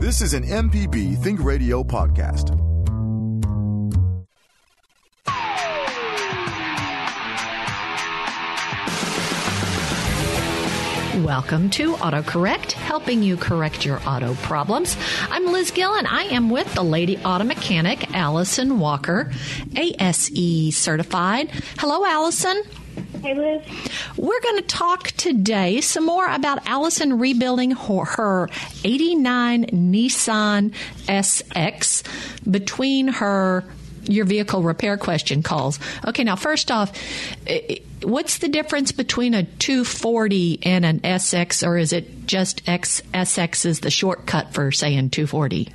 This is an MPB Think Radio podcast. Welcome to AutoCorrect, helping you correct your auto problems. I'm Liz Gill, and I am with the Lady Auto Mechanic, Allison Walker, ASE certified. Hello, Allison. Hey, Liz. We're going to talk today some more about Allison rebuilding her, her 89 Nissan SX between her your vehicle repair question calls. Okay, now first off, what's the difference between a 240 and an SX, or is it just X, SX is the shortcut for saying 240?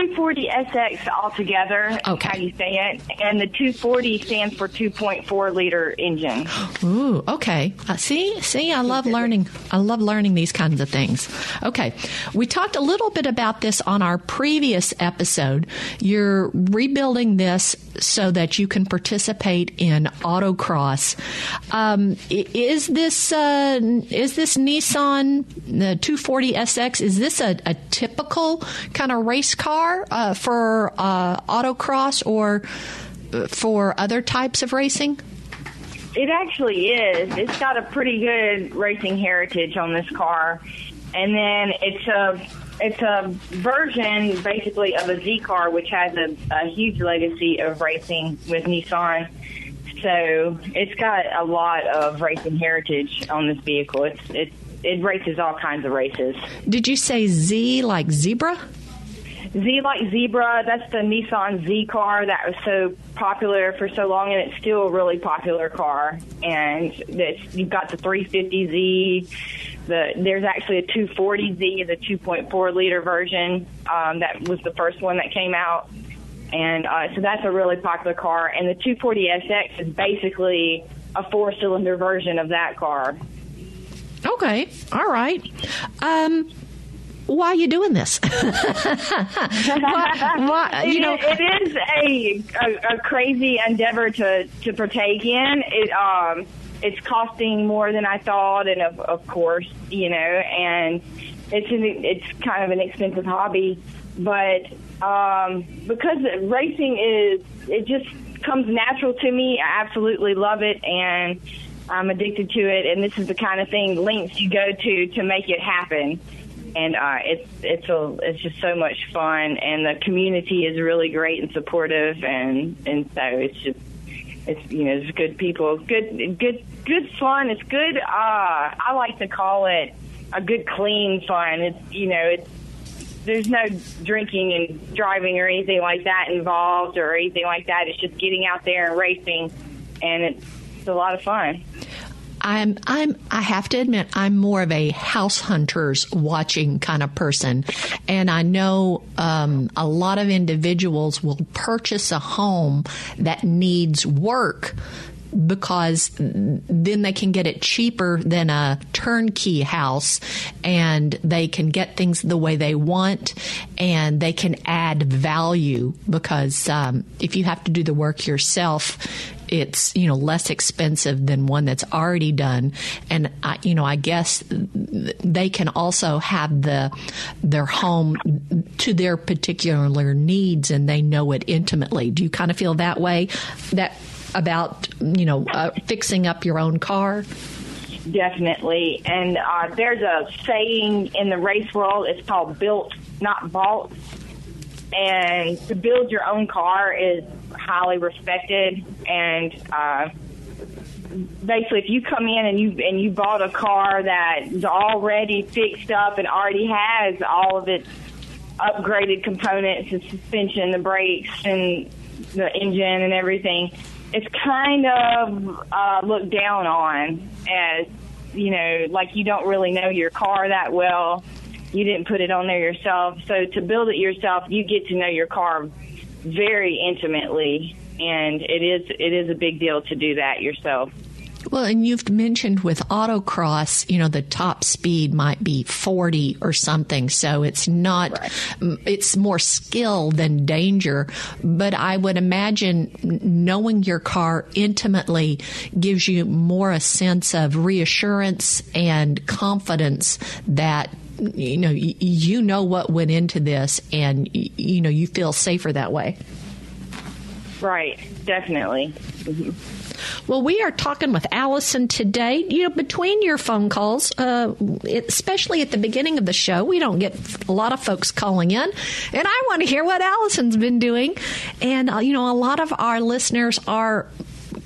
It's 240SX altogether. Okay. How you say it. And the 240 stands for 2.4 liter engine. Ooh, okay. Uh, see, see, I love learning. I love learning these kinds of things. Okay, we talked a little bit about this on our previous episode. You're rebuilding this so that you can participate in autocross. Um, is this uh, is this Nissan the 240SX? Is this a, a typical kind of race car uh, for uh, autocross or uh, for other types of racing? It actually is. It's got a pretty good racing heritage on this car. And then it's a it's a version basically of a Z car, which has a, a huge legacy of racing with Nissan. So it's got a lot of racing heritage on this vehicle. It's it it races all kinds of races. Did you say Z like zebra? Z like Zebra, that's the Nissan Z car that was so popular for so long, and it's still a really popular car. And it's, you've got the 350Z. The, there's actually a 240Z, the 2.4 liter version. Um, that was the first one that came out. And uh, so that's a really popular car. And the 240SX is basically a four cylinder version of that car. Okay, all right. Um, why are you doing this? why, why, you know, it, is a, a, a crazy endeavor to to partake in. It um, it's costing more than I thought, and of, of course, you know, and it's an, it's kind of an expensive hobby, but um, because racing is it just comes natural to me. I absolutely love it, and I'm addicted to it. And this is the kind of thing links you go to to make it happen and uh, it's it's a it's just so much fun, and the community is really great and supportive, and and so it's just it's you know it's good people, good good good fun. It's good. Uh, I like to call it a good clean fun. It's you know it's there's no drinking and driving or anything like that involved or anything like that. It's just getting out there and racing, and it's, it's a lot of fun. I'm I'm I have to admit I'm more of a house hunters watching kind of person, and I know um, a lot of individuals will purchase a home that needs work because then they can get it cheaper than a turnkey house and they can get things the way they want and they can add value because um, if you have to do the work yourself it's you know less expensive than one that's already done. And I, you know I guess they can also have the their home to their particular needs and they know it intimately. Do you kind of feel that way? That about you know uh, fixing up your own car? Definitely. And uh, there's a saying in the race world it's called built not bought. And to build your own car is highly respected and uh, basically if you come in and you and you bought a car that's already fixed up and already has all of its upgraded components the suspension the brakes and the engine and everything it's kind of uh, looked down on as you know, like you don't really know your car that well. You didn't put it on there yourself. So to build it yourself, you get to know your car very intimately, and it is it is a big deal to do that yourself. Well, and you've mentioned with autocross, you know, the top speed might be 40 or something. So it's not, right. it's more skill than danger. But I would imagine knowing your car intimately gives you more a sense of reassurance and confidence that you know you, you know what went into this, and you know you feel safer that way. Right, definitely. Mm-hmm. Well, we are talking with Allison today. You know, between your phone calls, uh, especially at the beginning of the show, we don't get a lot of folks calling in, and I want to hear what Allison's been doing. And uh, you know, a lot of our listeners are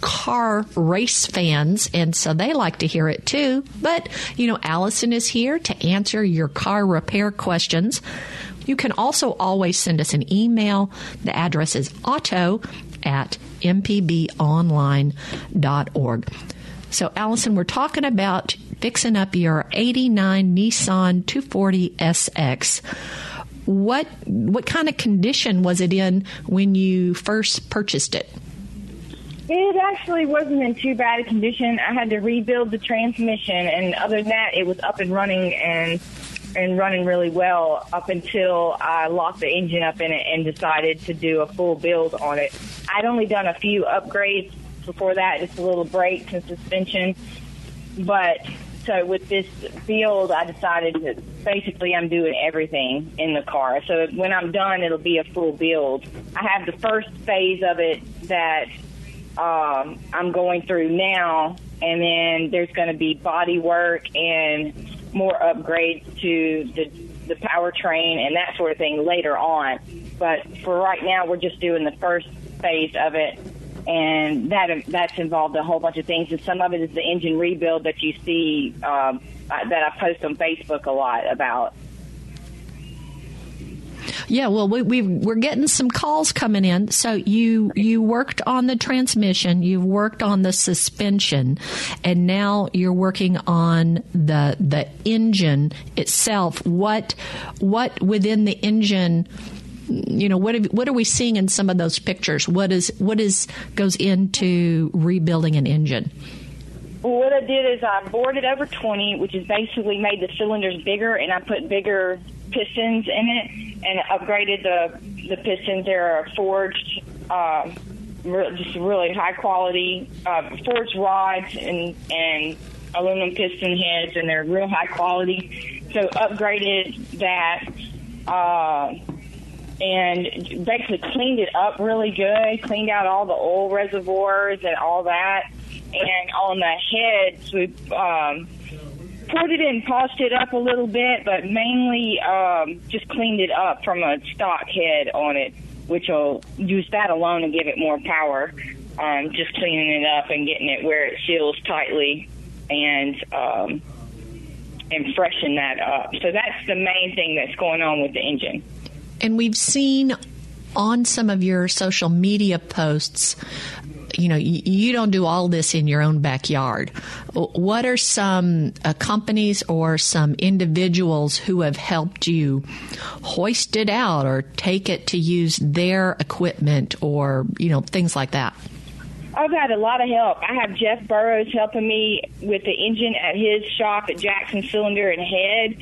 car race fans, and so they like to hear it too. But, you know, Allison is here to answer your car repair questions. You can also always send us an email. The address is auto at mpbonline.org. So, Allison, we're talking about fixing up your 89 Nissan 240SX. What what kind of condition was it in when you first purchased it? It actually wasn't in too bad a condition. I had to rebuild the transmission, and other than that, it was up and running and and running really well up until I locked the engine up in it and decided to do a full build on it. I'd only done a few upgrades before that, just a little brakes and suspension. But so with this build, I decided that basically I'm doing everything in the car. So when I'm done, it'll be a full build. I have the first phase of it that um, I'm going through now, and then there's going to be body work and more upgrades to the the powertrain and that sort of thing later on. But for right now, we're just doing the first phase of it, and that that's involved a whole bunch of things. And some of it is the engine rebuild that you see um, that I post on Facebook a lot about. Yeah, well, we, we are getting some calls coming in. So you you worked on the transmission, you've worked on the suspension, and now you're working on the the engine itself. What what within the engine? You know what? Have, what are we seeing in some of those pictures? What is what is goes into rebuilding an engine? Well, what I did is I it over 20, which is basically made the cylinders bigger, and I put bigger pistons in it and upgraded the the pistons. They're forged, uh, just really high quality uh, forged rods and and aluminum piston heads, and they're real high quality. So upgraded that. Uh, and basically cleaned it up really good, cleaned out all the oil reservoirs and all that. And on the heads, we um, ported it in, polished it up a little bit, but mainly um, just cleaned it up from a stock head on it, which will use that alone and give it more power. Um, just cleaning it up and getting it where it seals tightly and um, and freshen that up. So that's the main thing that's going on with the engine. And we've seen on some of your social media posts you know, you, you don't do all this in your own backyard. What are some uh, companies or some individuals who have helped you hoist it out or take it to use their equipment or, you know, things like that? I've had a lot of help. I have Jeff Burrows helping me with the engine at his shop at Jackson Cylinder and Head.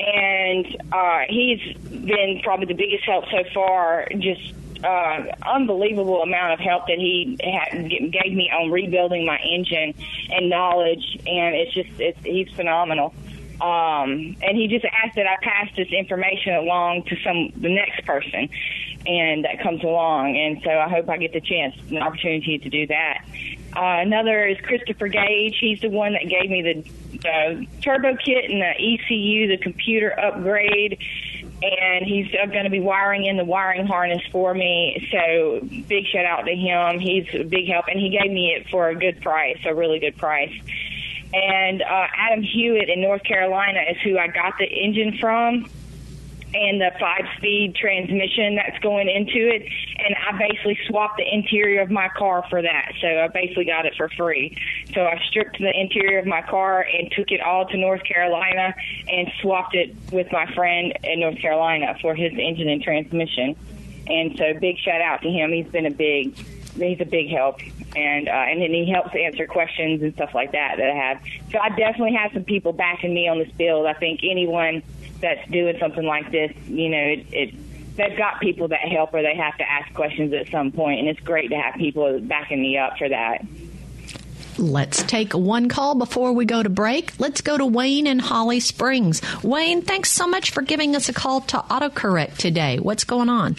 And uh, he's been probably the biggest help so far, just uh, unbelievable amount of help that he had, gave me on rebuilding my engine and knowledge, and it's just it's, he's phenomenal. Um, and he just asked that I pass this information along to some the next person, and that comes along. And so I hope I get the chance, an opportunity to do that. Uh, another is Christopher Gage. He's the one that gave me the, the turbo kit and the ECU, the computer upgrade and he's going to be wiring in the wiring harness for me. So big shout out to him. He's a big help, and he gave me it for a good price, a really good price. And uh, Adam Hewitt in North Carolina is who I got the engine from and the five speed transmission that's going into it. And I basically swapped the interior of my car for that. So I basically got it for free. So I stripped the interior of my car and took it all to North Carolina and swapped it with my friend in North Carolina for his engine and transmission. And so big shout out to him. He's been a big, he's a big help. And, uh, and then he helps answer questions and stuff like that that I have. So I definitely have some people backing me on this build. I think anyone that's doing something like this, you know, it, it they've got people that help or they have to ask questions at some point, and it's great to have people backing me up for that. Let's take one call before we go to break. Let's go to Wayne in Holly Springs. Wayne, thanks so much for giving us a call to AutoCorrect today. What's going on?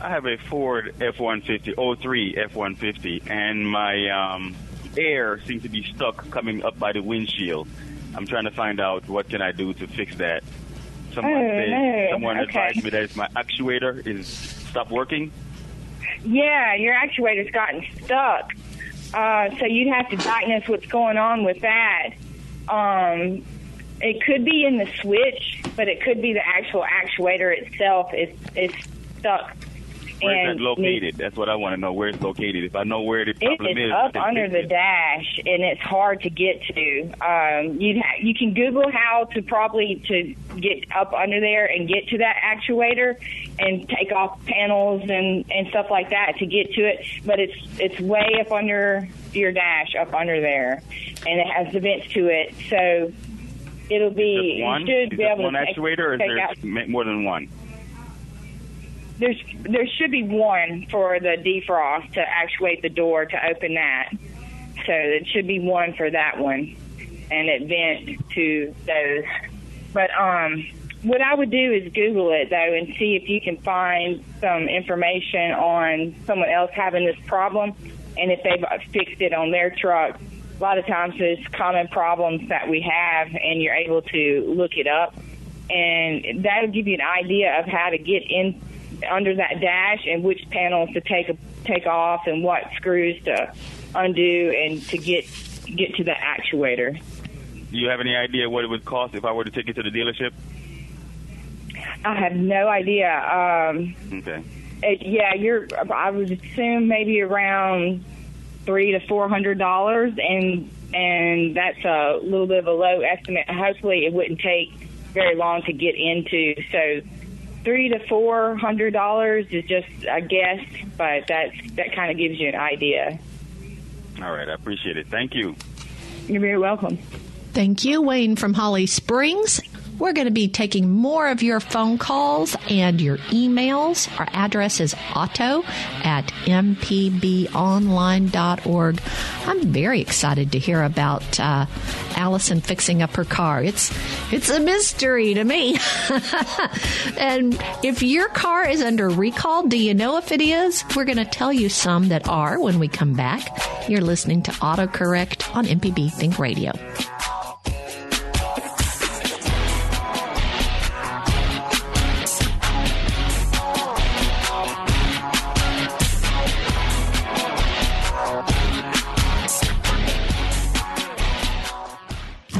I have a Ford F-150, 03 F-150, and my um, air seems to be stuck coming up by the windshield. I'm trying to find out what can I do to fix that. Someone, Oh, said, no. someone Okay. advised me that my actuator is stopped working. Yeah, your actuator's gotten stuck. Uh, so you'd have to diagnose what's going on with that. Um, it could be in the switch, but it could be the actual actuator itself is is stuck. Where's and that located? That's what I want to know. Where it's located. If I know where the problem is is, up under the it. dash, and it's hard to get to. Um, you ha- you can Google how to probably to get up under there and get to that actuator, and take off panels and and stuff like that to get to it. But it's it's way up under your dash, up under there, and it has the vents to it. So it'll be Just one? should is be able one to take, actuator, or is there out. more than one? There's there should be one for the defrost to actuate the door to open that. So it should be one for that one, and it vent to those. But um, what I would do is Google it though and see if you can find some information on someone else having this problem, and if they've fixed it on their truck. A lot of times there's common problems that we have, and you're able to look it up, and that'll give you an idea of how to get in under that dash and which panels to take take off and what screws to undo and to get get to the actuator. Do you have any idea what it would cost if I were to take it to the dealership? I have no idea. Um, Okay. it, yeah, you're. I would assume maybe around three to four hundred dollars, and and that's a little bit of a low estimate. Hopefully, it wouldn't take very long to get into. So, three to four hundred dollars is just a guess, but that's that kind of gives you an idea. All right. I appreciate it. Thank you. You're very welcome. Thank you, Wayne from Holly Springs. We're going to be taking more of your phone calls and your emails. Our address is auto at mpbonline.org. I'm very excited to hear about uh, Allison fixing up her car. It's it's a mystery to me. and if your car is under recall, do you know if it is? We're going to tell you some that are when we come back. You're listening to AutoCorrect on MPB Think Radio.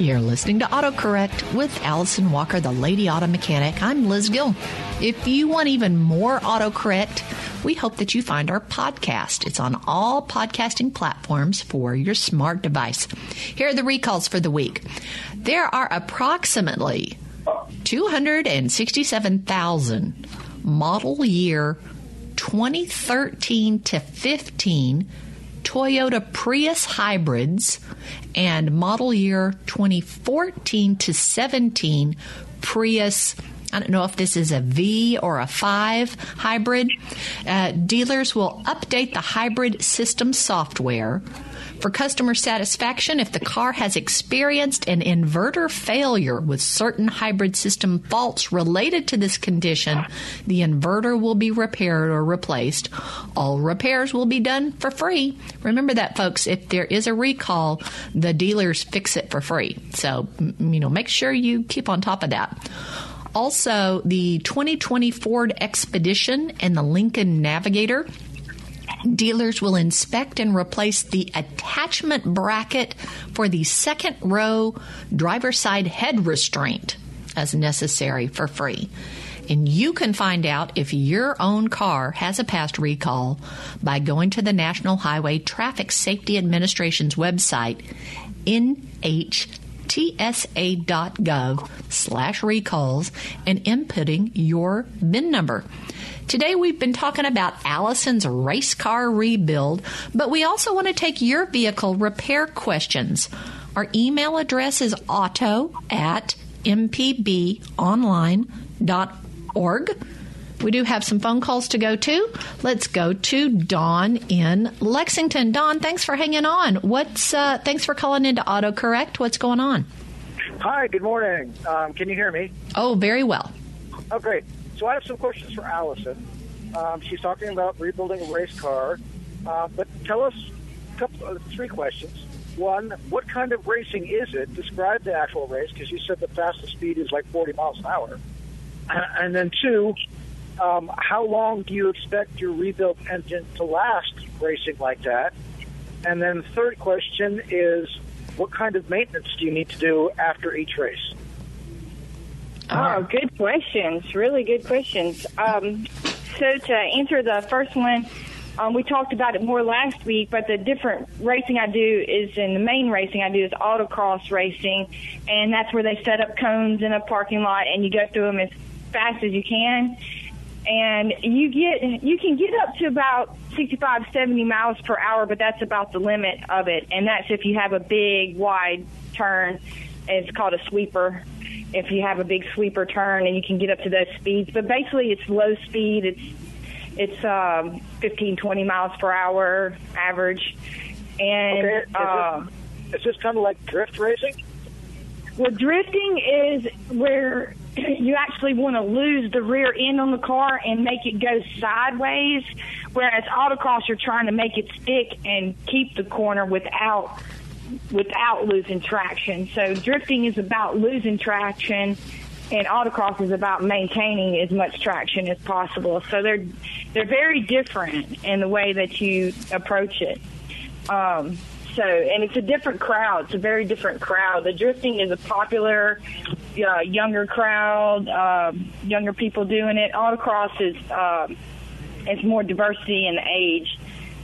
You're listening to AutoCorrect with Allison Walker, the Lady Auto Mechanic. I'm Liz Gill. If you want even more AutoCorrect, we hope that you find our podcast. It's on all podcasting platforms for your smart device. Here are the recalls for the week. There are approximately 267,000 model year 2013 to 15 Toyota Prius hybrids and model year 2014 to 17 Prius I don't know if this is a V or a 5 hybrid. Uh, dealers will update the hybrid system software for customer satisfaction, if the car has experienced an inverter failure with certain hybrid system faults related to this condition, the inverter will be repaired or replaced. All repairs will be done for free. Remember that, folks. If there is a recall, the dealers fix it for free. So, you know, make sure you keep on top of that. Also, the 2020 Ford Expedition and the Lincoln Navigator dealers will inspect and replace the attachment bracket for the second row driver side head restraint as necessary for free. And you can find out if your own car has a past recall by going to the National Highway Traffic Safety Administration's website, nhtsa.gov slash recalls, and inputting your VIN number. Today we've been talking about Allison's race car rebuild, but we also want to take your vehicle repair questions. Our email address is auto at mpbonline.org. We do have some phone calls to go to. Let's go to Don in Lexington. Don, thanks for hanging on. What's uh, thanks for calling into AutoCorrect. What's going on? Hi, good morning. Um, can you hear me? Oh, very well. Oh, great. So I have some questions for Allison. Um, she's talking about rebuilding a race car, uh, but tell us a couple, uh, three questions. One, what kind of racing is it? Describe the actual race because you said the fastest speed is like 40 miles an hour. And then two, um, how long do you expect your rebuilt engine to last racing like that? And then third question is, what kind of maintenance do you need to do after each race? Oh, good questions. Really good questions. Um, so to answer the first one, um, we talked about it more last week, but the different racing I do is in the main racing I do is autocross racing, and that's where they set up cones in a parking lot and you go through them as fast as you can. And you get you can get up to about 65, 70 miles per hour, but that's about the limit of it. And that's if you have a big wide turn. It's called a sweeper if you have a big sweeper turn and you can get up to those speeds. But basically, it's low speed. It's it's um, 15, 20 miles per hour average. And okay. is, uh, this, is this kind of like drift racing? Well, drifting is where you actually want to lose the rear end on the car and make it go sideways, whereas autocross you're trying to make it stick and keep the corner without without losing traction. So drifting is about losing traction, and autocross is about maintaining as much traction as possible. So they're they're very different in the way that you approach it. Um, so, and it's a different crowd. It's a very different crowd. The drifting is a popular uh, younger crowd, uh, younger people doing it. Autocross is uh, it's more diversity in age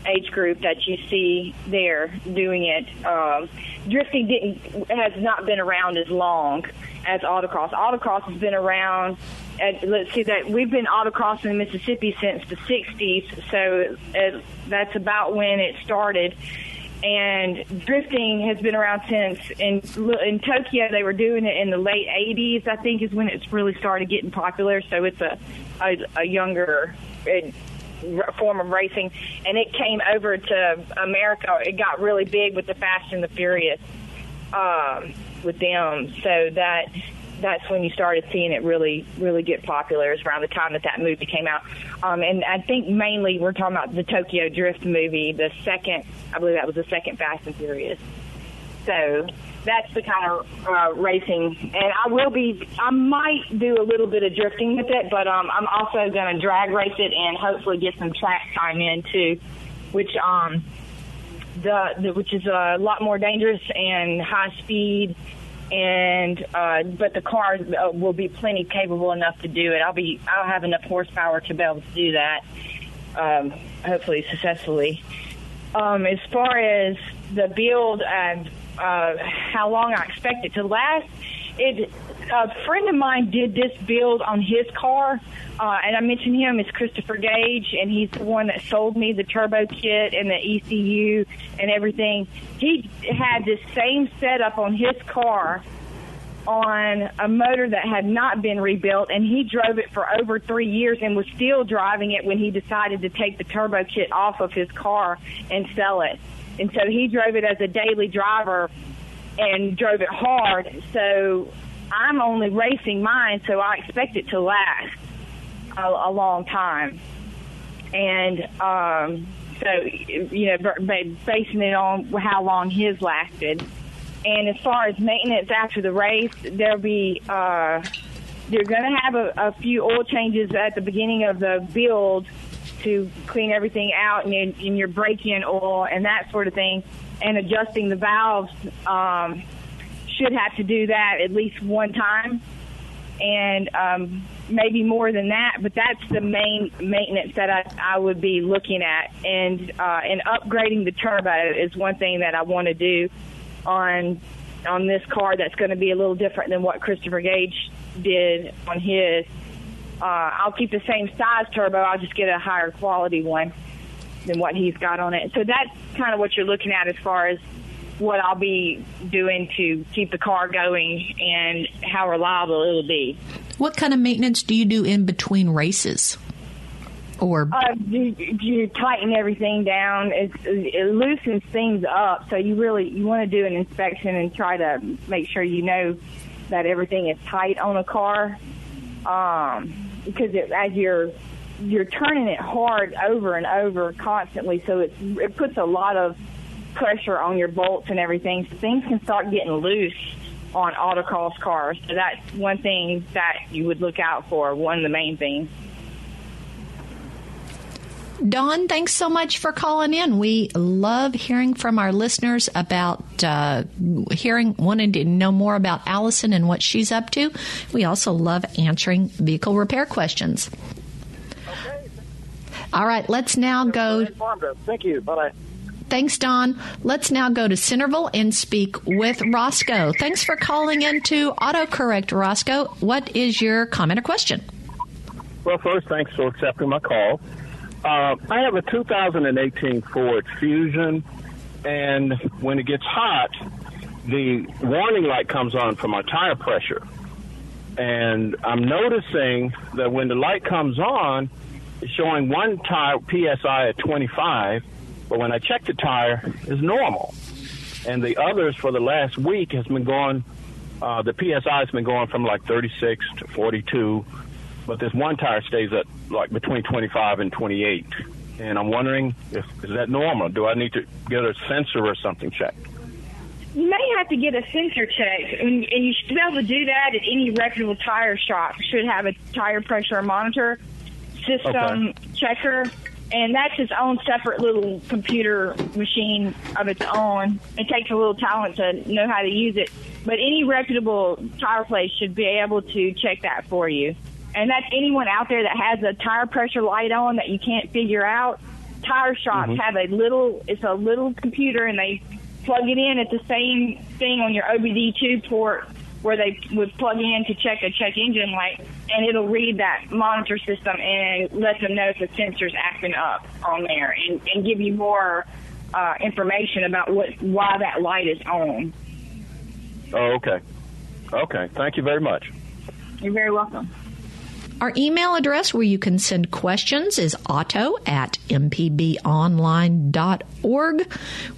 age group that you see there doing it. Um, drifting didn't has not been around as long as autocross. Autocross has been around. At, let's see that we've been autocrossing in Mississippi since the '60s, so uh, that's about when it started. And drifting has been around since in in Tokyo. They were doing it in the late '80s, I think, is when it's really started getting popular. So it's a a, a younger form of racing, and it came over to America. It got really big with the Fast and the Furious um, with them. So that that's when you started seeing it really really get popular. Is around the time that that movie came out, um, and I think mainly we're talking about the Tokyo Drift movie, the second. I believe that was the second Fast and Furious. So that's the kind of uh, racing. And I will be, I might do a little bit of drifting with it, but um, I'm also going to drag race it and hopefully get some track time in too, which um, the, the which is a lot more dangerous and high speed. And uh, but the car uh, will be plenty capable enough to do it. I'll be I'll have enough horsepower to be able to do that. Um, hopefully successfully. Um, as far as the build, and uh, how long I expect it to last. It, a friend of mine did this build on his car, uh, and I mentioned him as Christopher Gage, and he's the one that sold me the turbo kit and the ECU and everything. He had this same setup on his car on a motor that had not been rebuilt, and he drove it for over three years and was still driving it when he decided to take the turbo kit off of his car and sell it. And so he drove it as a daily driver and drove it hard. So I'm only racing mine, so I expect it to last a, a long time. And um, so, you know, basing it on how long his lasted. And as far as maintenance after the race, there'll be uh, you're going to have a, a few oil changes at the beginning of the build to clean everything out and in, in your break-in oil and that sort of thing, and adjusting the valves. Um, should have to do that at least one time, and um, maybe more than that. But that's the main maintenance that I, I would be looking at, and uh, and upgrading the turbo is one thing that I want to do on on this car. That's going to be a little different than what Christopher Gage did on his. Uh, I'll keep the same size turbo. I'll just get a higher quality one than what he's got on it. So that's kind of what you're looking at as far as what I'll be doing to keep the car going and how reliable it'll be. What kind of maintenance do you do in between races? Or uh, you, you tighten everything down. It, it loosens things up, so you really you want to do an inspection and try to make sure you know that everything is tight on a car. Um, because it, as you're you're turning it hard over and over constantly, so it it puts a lot of pressure on your bolts and everything, so things can start getting loose on autocross cars. So that's one thing that you would look out for, one of the main things. Don, thanks so much for calling in. We love hearing from our listeners about uh, hearing, wanting to know more about Allison and what she's up to. We also love answering vehicle repair questions. Okay. All right, let's now go. Thank you. Bye bye. Thanks, Don. Let's now go to Centerville and speak with Roscoe. Thanks for calling in into AutoCorrect, Roscoe. What is your comment or question? Well, first, thanks for accepting my call. Uh, I have a 2018 Ford Fusion, and when it gets hot, the warning light comes on for my tire pressure. And I'm noticing that when the light comes on, it's showing one tire PSI at 25 but when I check the tire, it's normal. And the others for the last week has been going, uh, the PSI has been going from like 36 to 42, but this one tire stays at like between 25 and 28. And I'm wondering if is that normal? Do I need to get a sensor or something checked? You may have to get a sensor checked, and, and you should be able to do that at any reputable tire shop. Should have a tire pressure monitor system okay. checker and that's its own separate little computer machine of its own. It takes a little talent to know how to use it, but any reputable tire place should be able to check that for you. And that's anyone out there that has a tire pressure light on that you can't figure out. Tire shops mm-hmm. have a little, it's a little computer and they plug it in at the same thing on your OBD2 port where they would plug in to check a check engine light, and it'll read that monitor system and let them know if the sensor's acting up on there, and, and give you more uh, information about what why that light is on. Oh, okay. Okay. Thank you very much. You're very welcome. Our email address where you can send questions is auto at mpbonline.org.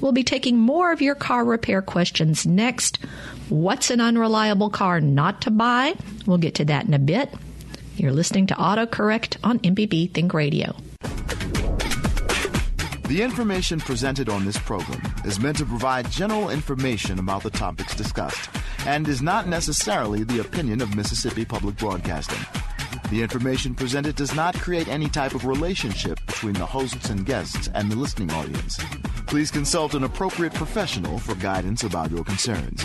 We'll be taking more of your car repair questions next. What's an unreliable car not to buy? We'll get to that in a bit. You're listening to AutoCorrect on MPB Think Radio. The information presented on this program is meant to provide general information about the topics discussed and is not necessarily the opinion of Mississippi Public Broadcasting. The information presented does not create any type of relationship between the hosts and guests and the listening audience. Please consult an appropriate professional for guidance about your concerns.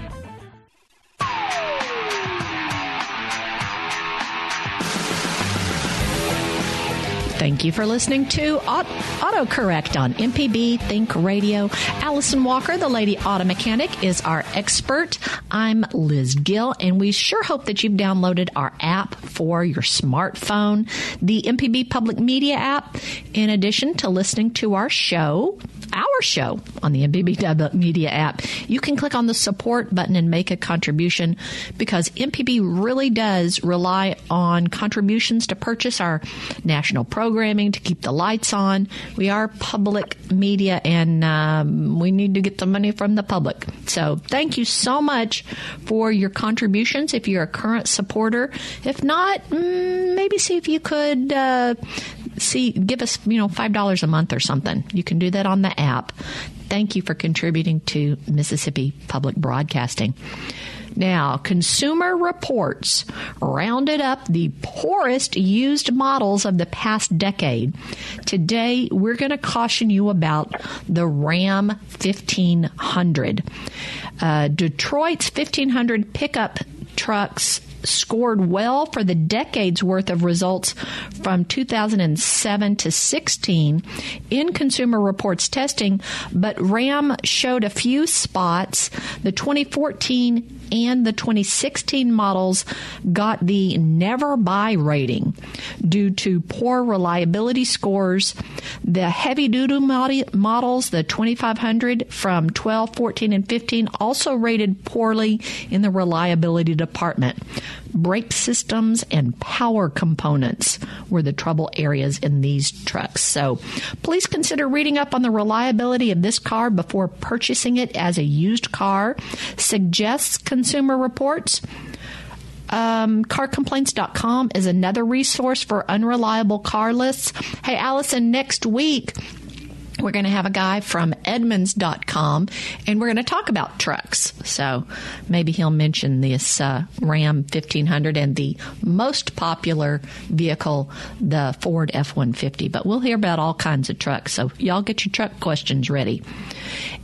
Thank you for listening to AutoCorrect on MPB Think Radio. Allison Walker, the lady auto mechanic, is our expert. I'm Liz Gill, and we sure hope that you've downloaded our app for your smartphone, the MPB Public Media app, in addition to listening to our show our show on the MPB Media app, you can click on the support button and make a contribution because MPB really does rely on contributions to purchase our national programming, to keep the lights on. We are public media and um, we need to get the money from the public. So thank you so much for your contributions if you're a current supporter. If not, mm, maybe see if you could uh, see give us you know five dollars a month or something. You can do that on the app. Thank you for contributing to Mississippi Public Broadcasting. Now, Consumer Reports rounded up the poorest used models of the past decade. Today, we're going to caution you about the Ram 1500. Uh, Detroit's 1500 pickup trucks scored well for the decades worth of results from 2007 to 16 in Consumer Reports testing, but RAM showed a few spots. The 2014 and the 2016 models got the never buy rating due to poor reliability scores. The heavy duty models, the 2500 from 12, 14, and 15, also rated poorly in the reliability department. Brake systems and power components were the trouble areas in these trucks. So please consider reading up on the reliability of this car before purchasing it as a used car. Suggests Consumer Reports. Um, carcomplaints.com is another resource for unreliable car lists. Hey, Allison, next week we're going to have a guy from Edmunds.com and we're going to talk about trucks. So maybe he'll mention this uh, Ram 1500 and the most popular vehicle, the Ford F 150. But we'll hear about all kinds of trucks. So y'all get your truck questions ready.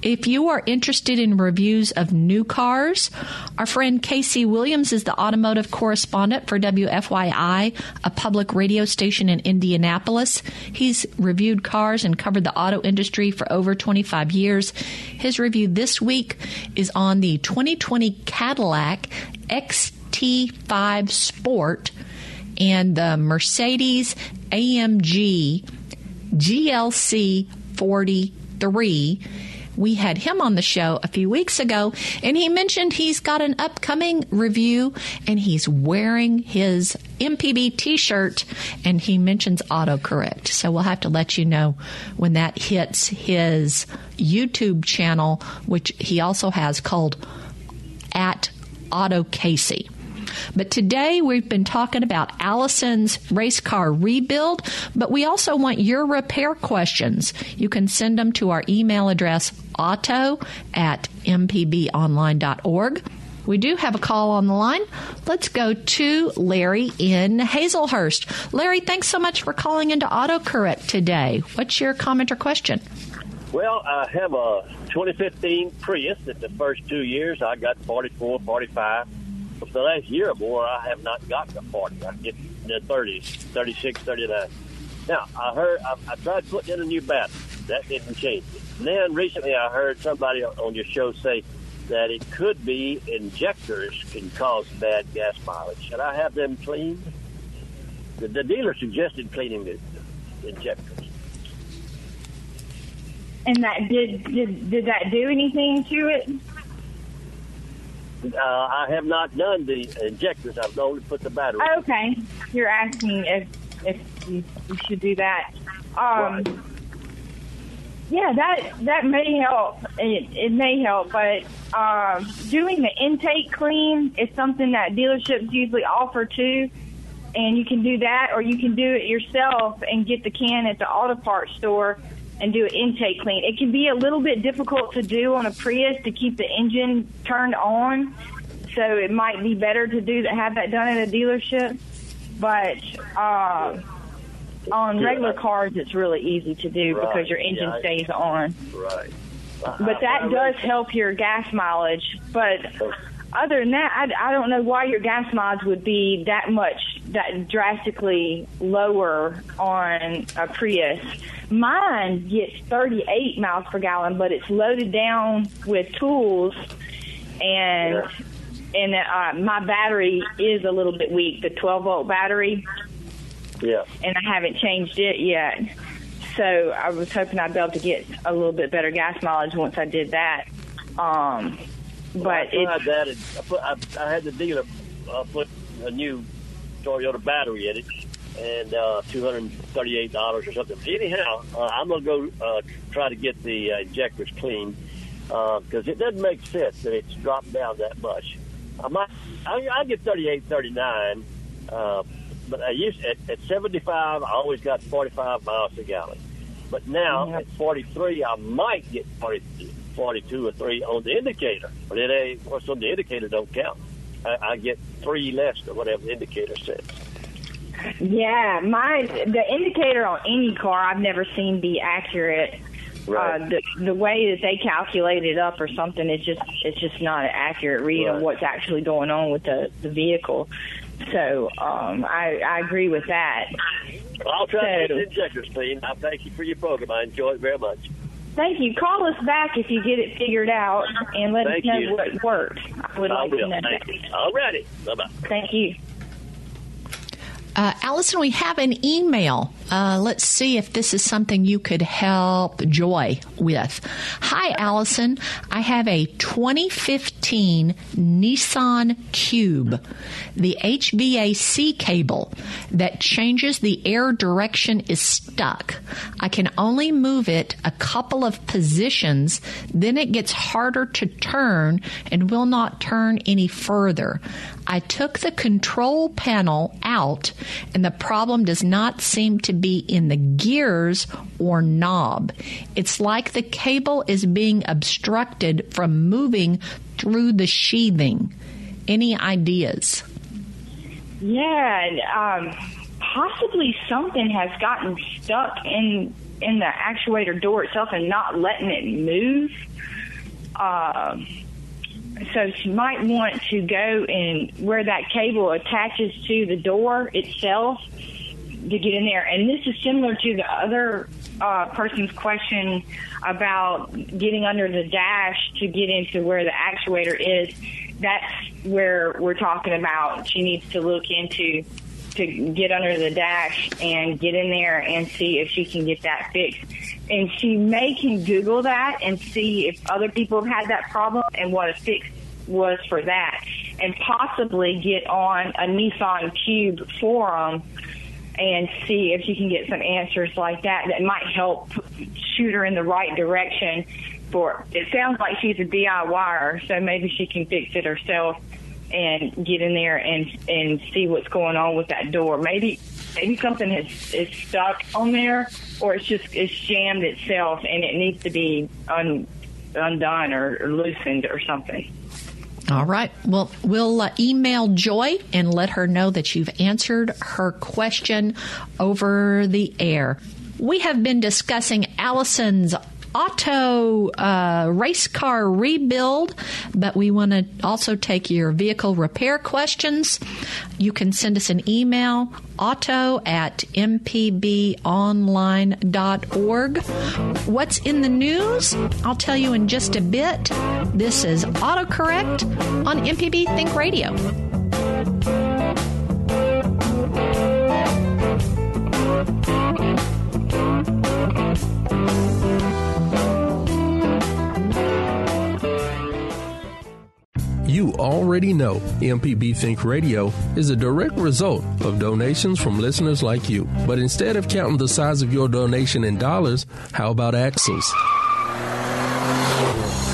If you are interested in reviews of new cars, our friend Casey Williams is the automotive correspondent for WFYI, a public radio station in Indianapolis. He's reviewed cars and covered the auto industry for over 25 years. His review this week is on the 2020 Cadillac XT5 Sport and the Mercedes AMG GLC 43 we had him on the show a few weeks ago, and he mentioned he's got an upcoming review and he's wearing his MPB t shirt, and he mentions autocorrect. So we'll have to let you know when that hits his YouTube channel, which he also has called at Auto Casey. But today we've been talking about Allison's race car rebuild, but we also want your repair questions. You can send them to our email address auto at mpbonline.org. We do have a call on the line. Let's go to Larry in Hazlehurst. Larry, thanks so much for calling into AutoCorrect today. What's your comment or question? Well, I have a 2015 Prius that the first two years I got 44, 45 for the last year or more, I have not gotten a 40. I get the 30s, 36, 39. Now, I heard, I, I tried putting in a new battery. That didn't change it. Then recently I heard somebody on your show say that it could be injectors can cause bad gas mileage. Should I have them cleaned? The, the dealer suggested cleaning the, the injectors. And that did, did did that do anything to it? Uh, I have not done the injectors. I've only put the battery. Okay, you're asking if if you, you should do that. Um, right. Yeah, that that may help. It, it may help, but um, doing the intake clean is something that dealerships usually offer too, and you can do that, or you can do it yourself and get the can at the auto parts store and do an intake clean. It can be a little bit difficult to do on a Prius to keep the engine turned on, so it might be better to do that have that done at a dealership. But uh, on regular cars, it's really easy to do right. because your engine yeah, stays on. Right. But that does help your gas mileage. But other than that, I, I don't know why your gas mileage would be that much that drastically lower on a Prius. Mine gets 38 miles per gallon, but it's loaded down with tools, and and uh, my battery is a little bit weak, the 12 volt battery. Yeah. And I haven't changed it yet. So I was hoping I'd be able to get a little bit better gas mileage once I did that. Um, but I tried it's that. And I, put, I, I had the dealer uh, put a new Toyota battery in it, and uh, two hundred and thirty-eight dollars or something. Anyhow, uh, I'm gonna go uh, try to get the uh, injectors clean because it doesn't make sense that it's dropped down that much. I might, I, I get thirty-eight, thirty-nine, uh, but I used at, at seventy-five. I always got forty-five miles a gallon. But now at 43, I might get 40, 42 or 3 on the indicator. But it ain't, what's on the indicator don't count. I, I get 3 less than whatever the indicator says. Yeah, my the indicator on any car I've never seen be accurate. Right. Uh, the the way that they calculate it up or something, it's just it's just not an accurate read of what's actually going on with the the vehicle. So um, I I agree with that. I'll try to get So- the injectors clean. I thank you for your program. I enjoy it very much. Thank you. Call us back if you get it figured out and let Thank us know you. what worked. I would I like will. to know Thank that. you. All righty. Bye-bye. Thank you. Uh, Allison, we have an email. Uh, let's see if this is something you could help Joy with. Hi, Allison. I have a 2015 Nissan Cube. The HVAC cable that changes the air direction is stuck. I can only move it a couple of positions, then it gets harder to turn and will not turn any further. I took the control panel out, and the problem does not seem to be in the gears or knob. It's like the cable is being obstructed from moving through the sheathing. Any ideas? Yeah, um, possibly something has gotten stuck in in the actuator door itself and not letting it move. Um, so she might want to go and where that cable attaches to the door itself to get in there. And this is similar to the other uh, person's question about getting under the dash to get into where the actuator is. That's where we're talking about. She needs to look into to get under the dash and get in there and see if she can get that fixed. And she may can Google that and see if other people have had that problem and what a fix was for that, and possibly get on a Nissan Cube forum and see if she can get some answers like that that might help shoot her in the right direction. For it sounds like she's a DIYer, so maybe she can fix it herself and get in there and and see what's going on with that door. Maybe maybe something is is stuck on there or it's just it's jammed itself and it needs to be un, undone or, or loosened or something. All right. Well, we'll uh, email Joy and let her know that you've answered her question over the air. We have been discussing Allison's auto uh, race car rebuild, but we want to also take your vehicle repair questions. You can send us an email auto at mpbonline.org. What's in the news? I'll tell you in just a bit. This is AutoCorrect on MPB Think Radio. You already know MPB Think Radio is a direct result of donations from listeners like you. But instead of counting the size of your donation in dollars, how about axles?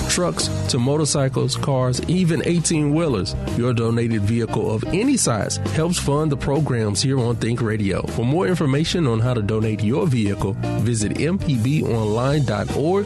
Trucks to motorcycles, cars, even 18 wheelers. Your donated vehicle of any size helps fund the programs here on Think Radio. For more information on how to donate your vehicle, visit mpbonline.org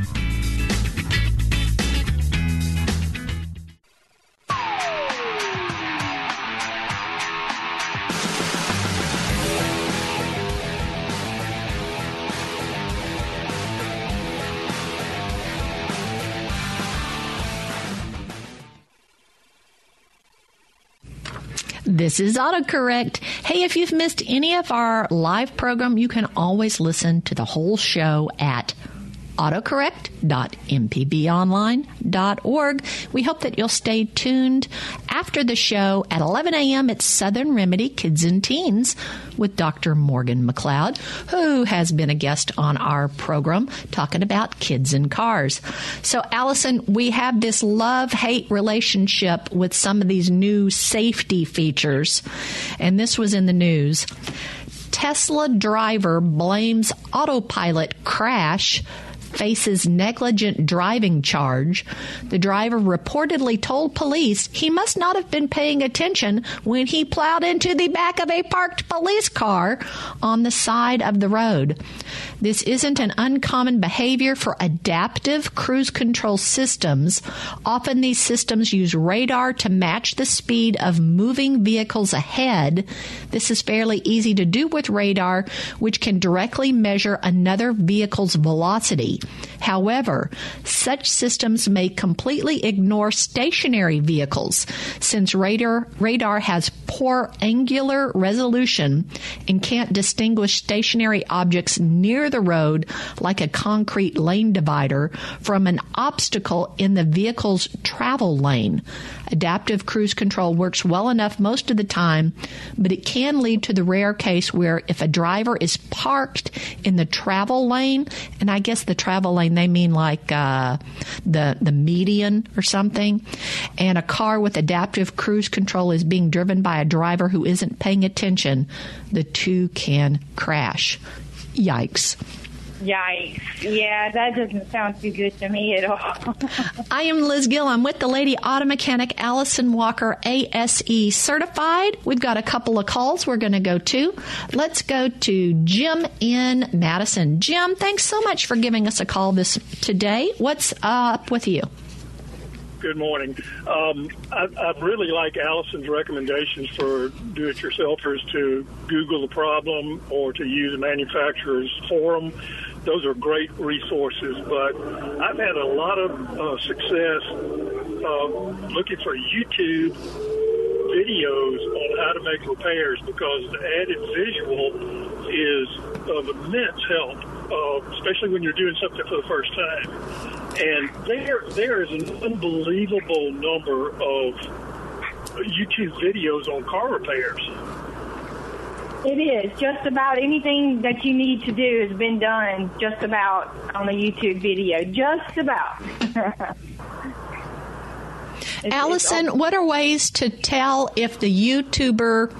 This is autocorrect. Hey, if you've missed any of our live program, you can always listen to the whole show at autocorrect.mpbonline.org. We hope that you'll stay tuned after the show at 11 a.m. It's Southern Remedy Kids and Teens with Dr. Morgan McLeod, who has been a guest on our program talking about kids and cars. So, Allison, we have this love hate relationship with some of these new safety features, and this was in the news. Tesla driver blames autopilot crash faces negligent driving charge. The driver reportedly told police he must not have been paying attention when he plowed into the back of a parked police car on the side of the road. This isn't an uncommon behavior for adaptive cruise control systems. Often these systems use radar to match the speed of moving vehicles ahead. This is fairly easy to do with radar, which can directly measure another vehicle's velocity. However, such systems may completely ignore stationary vehicles since radar, radar has poor angular resolution and can't distinguish stationary objects near the road like a concrete lane divider from an obstacle in the vehicle's travel lane. Adaptive cruise control works well enough most of the time, but it can lead to the rare case where if a driver is parked in the travel lane, and I guess the travel lane they mean like uh, the the median or something, and a car with adaptive cruise control is being driven by a driver who isn't paying attention, the two can crash. Yikes. Yikes. Yeah, that doesn't sound too good to me at all. I am Liz Gill. I'm with the Lady Auto Mechanic Allison Walker ASE certified. We've got a couple of calls we're going to go to. Let's go to Jim in Madison. Jim, thanks so much for giving us a call this today. What's up with you? Good morning. Um, I, I really like Allison's recommendations for do-it-yourselfers to Google the problem or to use a manufacturer's forum those are great resources. But I've had a lot of uh, success uh, looking for YouTube videos on how to make repairs because the added visual is of immense help, uh, especially when you're doing something for the first time. And there, there is an unbelievable number of YouTube videos on car repairs. It is. Just about anything that you need to do has been done just about on a YouTube video. Just about. it's, Allison, it's what are ways to tell if the YouTuber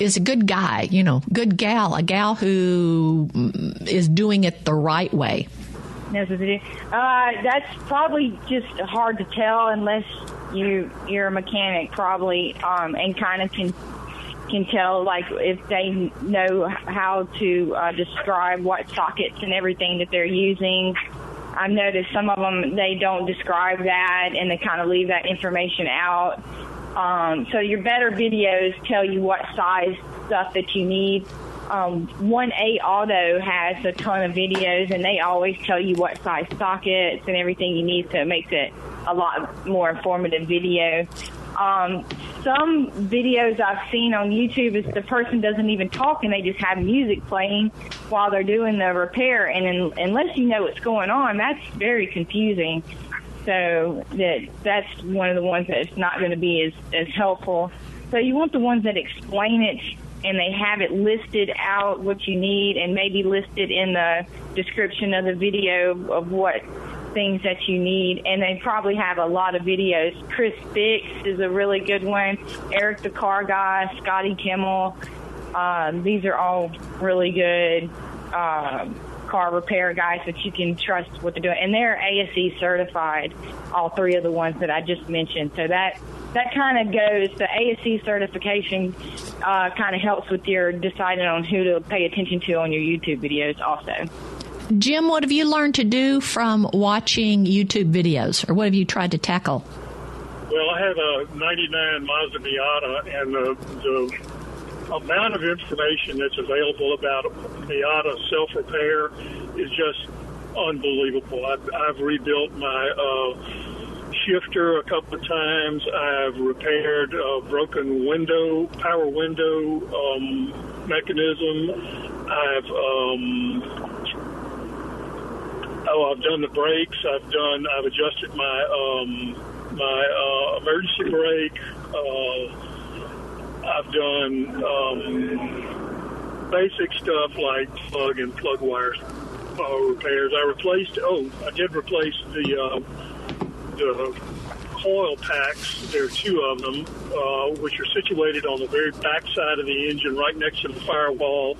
is a good guy, you know, good gal, a gal who is doing it the right way? Uh, that's probably just hard to tell unless you you're a mechanic, probably, um, and kind of can can tell like if they know how to uh, describe what sockets and everything that they're using. I've noticed some of them they don't describe that and they kind of leave that information out. Um, so your better videos tell you what size stuff that you need. Um, 1A Auto has a ton of videos and they always tell you what size sockets and everything you need, so it makes it a lot more informative video. Um, some videos I've seen on YouTube is the person doesn't even talk and they just have music playing while they're doing the repair. And in, unless you know what's going on, that's very confusing. So that that's one of the ones that's not going to be as, as helpful. So you want the ones that explain it and they have it listed out what you need and maybe listed in the description of the video of what things that you need, and they probably have a lot of videos. Chris Fix is a really good one. Eric the Car Guy, Scotty Kilmer. Um, these are all really good um, car repair guys that you can trust what they're doing, and they're ASE certified. All three of the ones that I just mentioned. So that that kind of goes. The ASE certification uh, kind of helps with your deciding on who to pay attention to on your YouTube videos, also. Jim, what have you learned to do from watching YouTube videos, or what have you tried to tackle? Well, I have a 99 Mazda Miata, and the, the amount of information that's available about Miata self repair is just unbelievable. I've, I've rebuilt my uh, shifter a couple of times. I've repaired a broken window, power window um, mechanism. I've um, oh, I've done the brakes. I've done. I've adjusted my um, my uh, emergency brake. Uh, I've done um, basic stuff like plug and plug wire uh, repairs. I replaced. Oh, I did replace the uh, the coil packs. There are two of them, uh, which are situated on the very back side of the engine, right next to the firewall,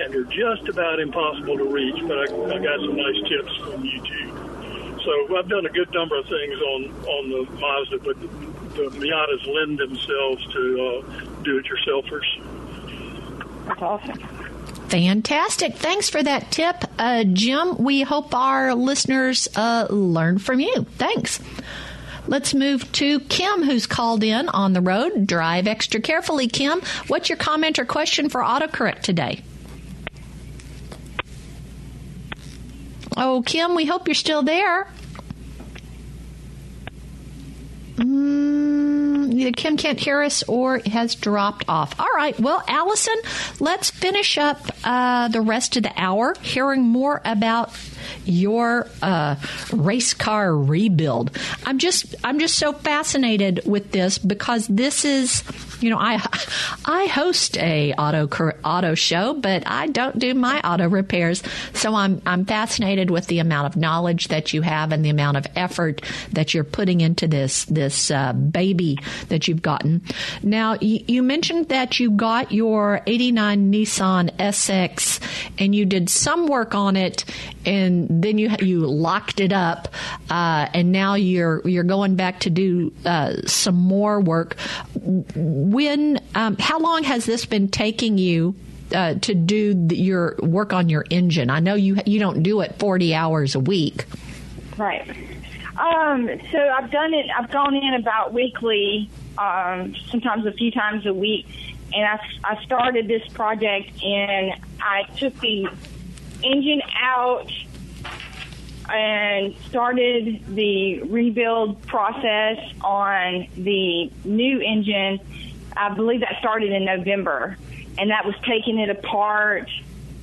and they're just about impossible to reach. But I, I got some nice tips from YouTube. So I've done a good number of things on on the Mazda, but the Miatas lend themselves to uh, do-it-yourselfers. That's awesome. Fantastic. Thanks for that tip, uh, Jim. We hope our listeners uh, learn from you. Thanks. Let's move to Kim, who's called in on the road. Drive extra carefully, Kim. What's your comment or question for autocorrect today? Oh, Kim, we hope you're still there. Mm, either Kim can't hear us or has dropped off. All right. Well, Allison, let's finish up uh, the rest of the hour hearing more about your uh, race car rebuild. I'm just I'm just so fascinated with this because this is you know I I host a auto auto show, but I don't do my auto repairs. So I'm I'm fascinated with the amount of knowledge that you have and the amount of effort that you're putting into this this uh, baby that you've gotten. Now you, you mentioned that you got your '89 Nissan SX and you did some work on it then you you locked it up, uh, and now you're you're going back to do uh, some more work. When um, how long has this been taking you? Uh, to do the, your work on your engine, I know you you don't do it forty hours a week. Right. Um, so I've done it. I've gone in about weekly, um, sometimes a few times a week, and I, I started this project and I took the engine out and started the rebuild process on the new engine. I believe that started in November, and that was taking it apart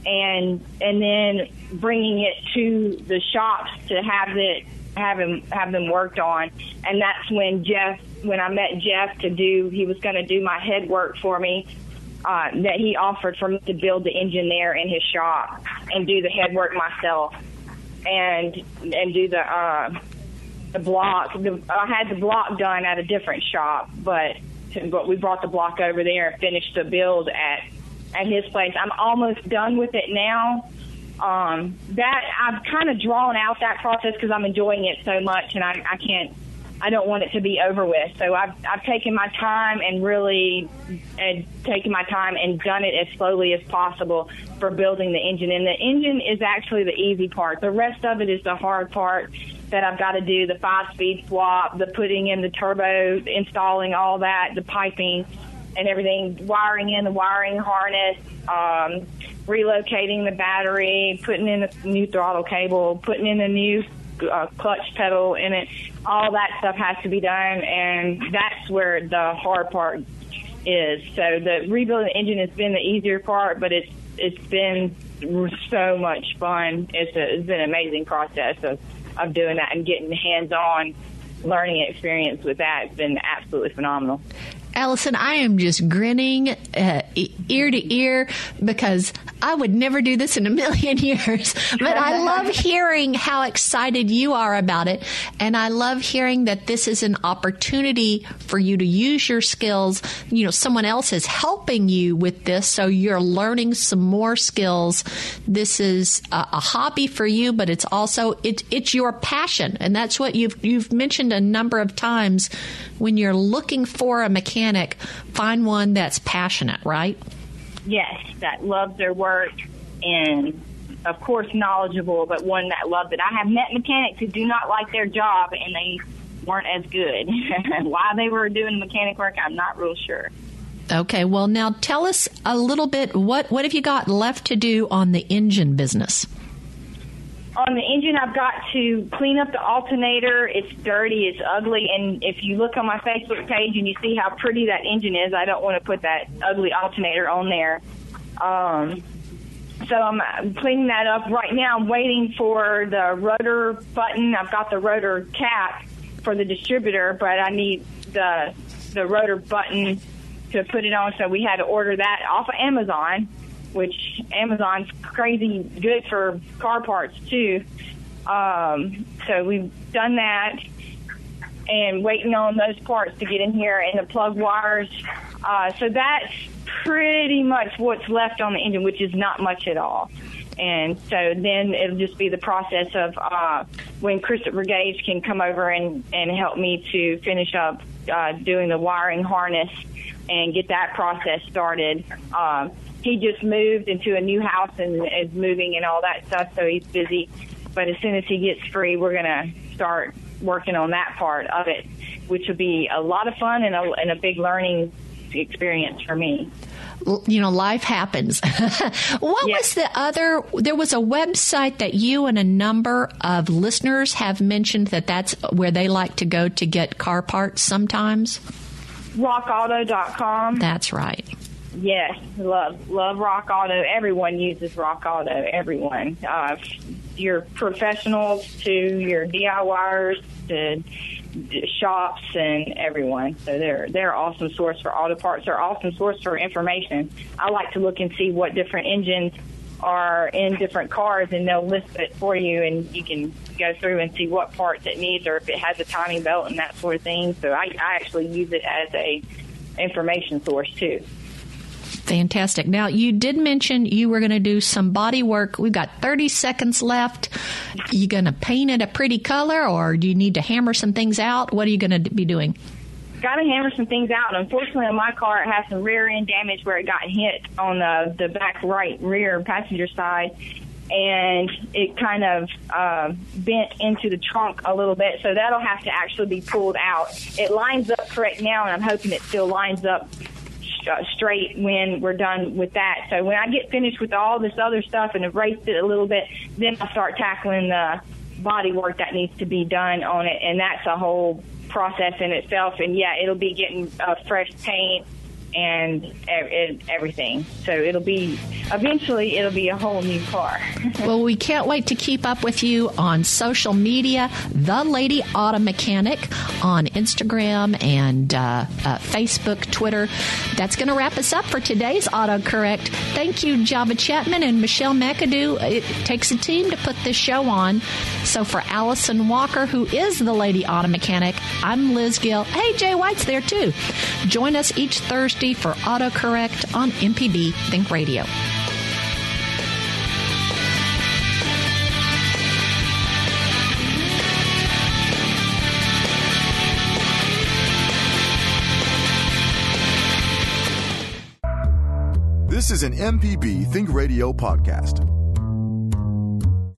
and and then bringing it to the shops to have it have them have them worked on. And that's when Jeff, when I met Jeff to do, he was going to do my head work for me uh, that he offered for me to build the engine there in his shop and do the head work myself and and do the uh, the block. The, I had the block done at a different shop, but but we brought the block over there and finished the build at at his place. I'm almost done with it now. Um, that I've kind of drawn out that process because I'm enjoying it so much, and I, I can't I don't want it to be over with. So I've I've taken my time and really and taken my time and done it as slowly as possible for building the engine. And the engine is actually the easy part. The rest of it is the hard part that I've got to do the five speed swap, the putting in the turbo, installing all that, the piping and everything, wiring in the wiring harness, um, relocating the battery, putting in a new throttle cable, putting in a new uh, clutch pedal in it. All that stuff has to be done, and that's where the hard part is. So the rebuilding the engine has been the easier part, but it's it's been so much fun. It's, a, it's been an amazing process of of doing that and getting hands on learning experience with that. It's been absolutely phenomenal. Allison, I am just grinning uh, ear to ear because I would never do this in a million years, but I love hearing how excited you are about it. And I love hearing that this is an opportunity for you to use your skills. You know, someone else is helping you with this, so you're learning some more skills. This is a, a hobby for you, but it's also it, it's your passion, and that's what you've you've mentioned a number of times. When you're looking for a mechanic, find one that's passionate, right? Yes, that loves their work and of course knowledgeable, but one that loves it. I have met mechanics who do not like their job and they weren't as good. Why they were doing mechanic work, I'm not real sure. Okay, well now tell us a little bit what what have you got left to do on the engine business? On the engine, I've got to clean up the alternator. It's dirty, it's ugly, and if you look on my Facebook page and you see how pretty that engine is, I don't want to put that ugly alternator on there. Um, so I'm cleaning that up right now. I'm waiting for the rotor button. I've got the rotor cap for the distributor, but I need the the rotor button to put it on. So we had to order that off of Amazon, which Amazon's crazy good for car parts too. Um, so we've done that and waiting on those parts to get in here and the plug wires. Uh, so that's pretty much what's left on the engine, which is not much at all. And so then it'll just be the process of uh, when Christopher Gage can come over and, and help me to finish up uh, doing the wiring harness and get that process started. Um, he just moved into a new house and is moving and all that stuff, so he's busy. But as soon as he gets free, we're going to start working on that part of it, which will be a lot of fun and a, and a big learning experience for me you know, life happens. what yes. was the other? There was a website that you and a number of listeners have mentioned that that's where they like to go to get car parts sometimes. RockAuto.com. That's right. Yes, love love Rock Auto. Everyone uses Rock Auto. Everyone, uh, your professionals to your DIYers to shops and everyone. So they're they're awesome source for auto parts. They're awesome source for information. I like to look and see what different engines are in different cars, and they'll list it for you, and you can go through and see what parts it needs, or if it has a timing belt and that sort of thing. So I, I actually use it as a information source too. Fantastic. Now, you did mention you were going to do some body work. We've got 30 seconds left. You going to paint it a pretty color or do you need to hammer some things out? What are you going to be doing? Got to hammer some things out. Unfortunately, on my car, it has some rear end damage where it got hit on the, the back right rear passenger side and it kind of uh, bent into the trunk a little bit. So that'll have to actually be pulled out. It lines up correct now, and I'm hoping it still lines up straight when we're done with that. So when I get finished with all this other stuff and erased it a little bit, then I'll start tackling the body work that needs to be done on it, and that's a whole process in itself. And yeah, it'll be getting uh, fresh paint and everything. So it'll be eventually it'll be a whole new car. well, we can't wait to keep up with you on social media. The Lady Auto Mechanic on Instagram and uh, uh, Facebook, Twitter. That's going to wrap us up for today's AutoCorrect. Thank you, Java Chapman and Michelle McAdoo. It takes a team to put this show on. So for Allison Walker, who is the Lady Auto Mechanic, I'm Liz Gill. Hey, Jay White's there too. Join us each Thursday for autocorrect on MPB Think Radio. This is an MPB Think Radio podcast.